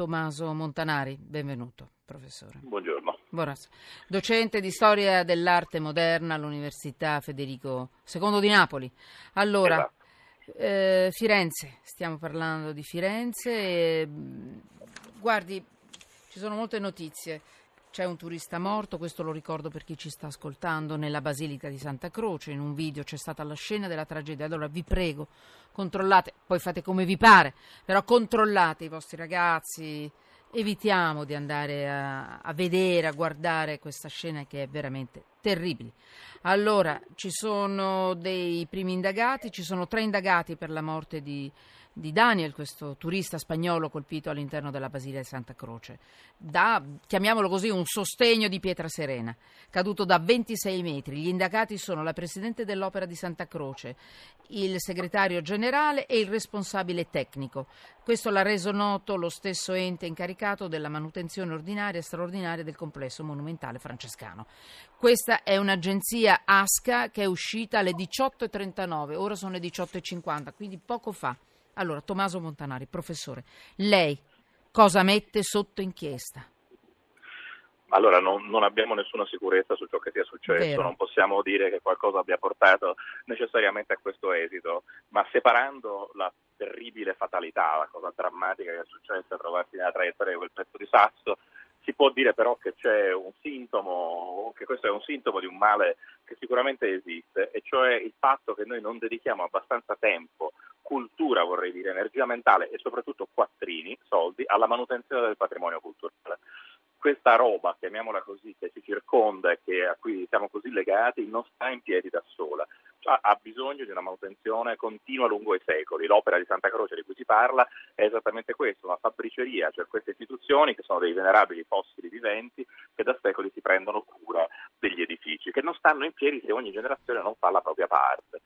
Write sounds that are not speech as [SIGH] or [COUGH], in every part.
Tommaso Montanari, benvenuto professore. Buongiorno. Buonasera. Docente di storia dell'arte moderna all'Università Federico II di Napoli. Allora, esatto. eh, Firenze, stiamo parlando di Firenze. E, guardi, ci sono molte notizie. C'è un turista morto, questo lo ricordo per chi ci sta ascoltando, nella Basilica di Santa Croce. In un video c'è stata la scena della tragedia. Allora vi prego, controllate, poi fate come vi pare, però controllate i vostri ragazzi. Evitiamo di andare a, a vedere, a guardare questa scena che è veramente terribile. Allora, ci sono dei primi indagati, ci sono tre indagati per la morte di di Daniel, questo turista spagnolo colpito all'interno della Basilica di Santa Croce, da, chiamiamolo così, un sostegno di pietra serena, caduto da 26 metri. Gli indagati sono la Presidente dell'Opera di Santa Croce, il segretario generale e il responsabile tecnico. Questo l'ha reso noto lo stesso ente incaricato della manutenzione ordinaria e straordinaria del complesso monumentale francescano. Questa è un'agenzia ASCA che è uscita alle 18.39, ora sono le 18.50, quindi poco fa. Allora, Tommaso Montanari, professore, lei cosa mette sotto inchiesta? Allora non, non, abbiamo nessuna sicurezza su ciò che sia successo, Vero. non possiamo dire che qualcosa abbia portato necessariamente a questo esito, ma separando la terribile fatalità, la cosa drammatica che è successa, trovarsi nella traiettoria di quel pezzo di sasso, si può dire però che c'è un sintomo, che questo è un sintomo di un male che sicuramente esiste, e cioè il fatto che noi non dedichiamo abbastanza tempo cultura, vorrei dire, energia mentale e soprattutto quattrini, soldi, alla manutenzione del patrimonio culturale. Questa roba, chiamiamola così, che ci circonda e che, a cui siamo così legati, non sta in piedi da sola. Cioè, ha bisogno di una manutenzione continua lungo i secoli. L'opera di Santa Croce di cui si parla è esattamente questo, una fabbriceria, cioè queste istituzioni che sono dei venerabili fossili viventi che da secoli si prendono cura degli edifici, che non stanno in piedi se ogni generazione non fa la propria parte.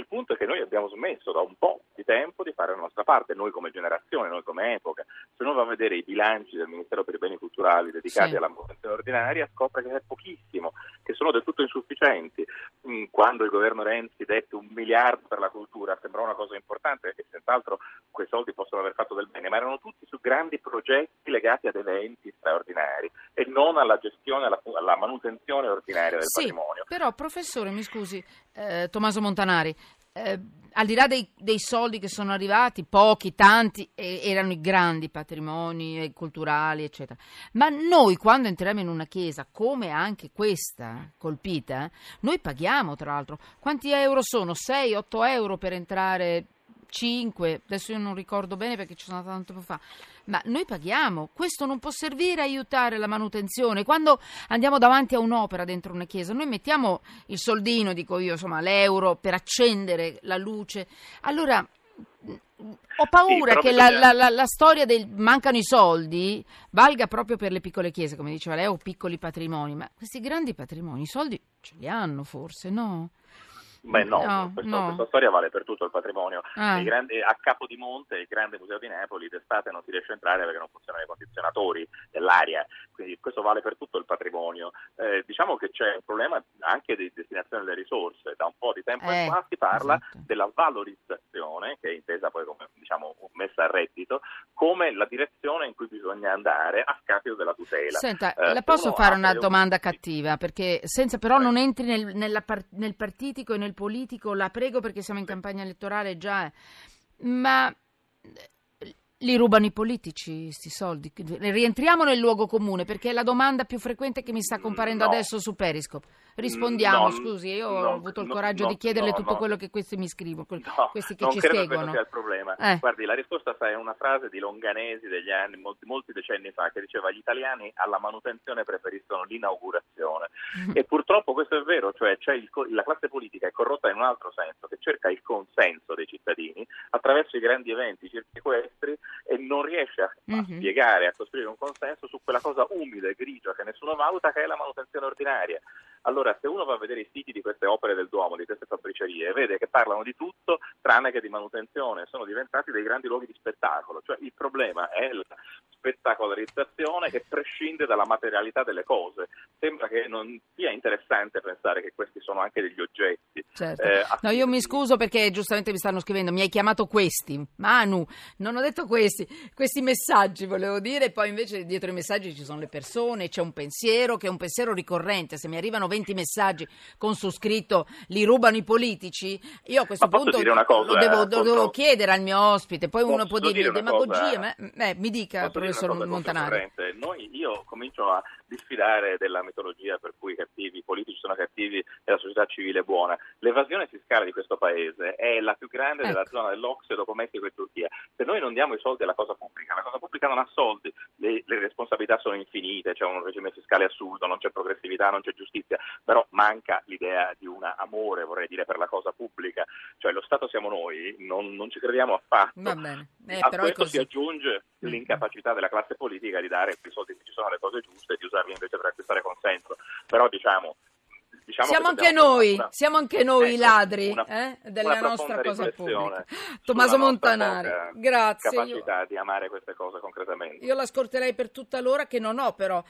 Il punto è che noi abbiamo smesso da un po' di tempo di fare la nostra parte, noi come generazione, noi come epoca. Se uno va a vedere i bilanci del Ministero per i beni culturali dedicati sì. alla manutenzione ordinaria, scopre che è pochissimo, che sono del tutto insufficienti. Mm, quando il governo Renzi dette un miliardo per la cultura, sembrava una cosa importante e senz'altro quei soldi possono aver fatto del bene, ma erano tutti su grandi progetti legati ad eventi straordinari e non alla gestione, alla, alla manutenzione ordinaria del sì, patrimonio. Però, professore, mi scusi, eh, Tommaso Montanari, eh, al di là dei, dei, soldi che sono arrivati, pochi, tanti, eh, erano i grandi patrimoni eh, culturali, eccetera. Ma noi quando entriamo in una chiesa, come anche questa colpita, noi paghiamo tra l'altro. Quanti euro sono? 6-8 euro per entrare 5, adesso io non ricordo bene perché ci sono andata tanto tempo fa, ma noi paghiamo, questo non può servire a aiutare la manutenzione. Quando andiamo davanti a un'opera dentro una chiesa, noi mettiamo il soldino, dico io, insomma, l'euro per accendere la luce. Allora ho paura sì, che la, la, la, la, storia del mancano i soldi valga proprio per le piccole chiese, come diceva lei, o piccoli patrimoni, ma questi grandi patrimoni, i soldi ce li hanno forse, no? Beh no, no, questo, no, questa storia vale per tutto il patrimonio. Ah. Grandi, a Capodimonte, il grande museo di Napoli, d'estate non si riesce a entrare perché non funzionano i condizionatori dell'aria, quindi questo vale per tutto il patrimonio. Eh, diciamo che c'è un problema anche di destinazione delle risorse, da un po' di tempo eh, in qua si parla esatto. della valorizzazione, che è intesa poi come diciamo, messa a reddito, come la direzione in cui bisogna andare a scapito della tutela. Senta, eh, le posso fare una domanda un... cattiva, perché senza però non entri nel, nella, nel partitico e nel politico, la prego perché siamo in campagna elettorale già, ma li rubano i politici questi soldi? Rientriamo nel luogo comune perché è la domanda più frequente che mi sta comparendo no. adesso su Periscope. Rispondiamo, no, scusi, io no, ho avuto il coraggio di chiederle tutto quello che questi mi scrivono, questi che non ci credo seguono. Non sia il problema. Eh. Guardi, la risposta è una frase di Longanesi degli anni, molti, molti, decenni fa, che diceva gli italiani alla manutenzione preferiscono l'inaugurazione. [LAUGHS] e purtroppo questo è vero, cioè il, la classe politica è corrotta in un altro senso, che cerca il consenso dei cittadini attraverso i grandi eventi, i circhi equestri e non riesce a, mm-hmm. spiegare, a costruire un consenso su quella cosa umida e grigia che nessuno valuta, che è la manutenzione ordinaria. Allora, se uno va a vedere i siti di queste opere del Duomo, di queste fabbricerie, vede che parlano di tutto tranne che di manutenzione, sono diventati dei grandi luoghi di spettacolo. Cioè, il problema è la spettacolarizzazione che prescinde dalla materialità delle cose. Sembra che non sia interessante pensare che questi sono anche degli oggetti. Certo. Eh, no, io mi scuso perché giustamente mi stanno scrivendo, mi hai chiamato questi. Manu, non ho detto questi, questi messaggi volevo dire, poi invece dietro i messaggi ci sono le persone, c'è un pensiero che è un pensiero ricorrente. Se mi arrivano 20 messaggi con su scritto li rubano i politici, io a questo ma punto cosa, lo, devo, lo devo, chiedere al mio ospite, poi uno può dire demagogia, ma eh, mi dica professor Montanari. Noi, io comincio a diffidare della metodologia per cui i cattivi, i politici sono cattivi e la società civile è buona. L'evasione fiscale di questo paese è la più grande ecco. della zona dell'Ocse dopo Messico e Turchia. Se noi non diamo i soldi alla cosa pubblica, la cosa pubblica non ha soldi, le, le responsabilità sono infinite, c'è un regime fiscale assurdo, non c'è progressività, non c'è giustizia, però manca l'idea di un amore, vorrei dire, per la cosa pubblica. Cioè lo Stato siamo noi, non, non ci crediamo affatto. Va bene. Eh, a questo si aggiunge mm. l'incapacità della classe politica di dare i soldi che ci sono alle cose giuste e di usarli invece per acquistare consenso. Però diciamo Diciamo siamo, anche noi, una, siamo anche noi ecco, i ladri una, eh, della nostra cosa pubblica. Tommaso Montanari, grazie. capacità io, di amare queste cose concretamente. Io l'ascolterei per tutta l'ora che non ho però,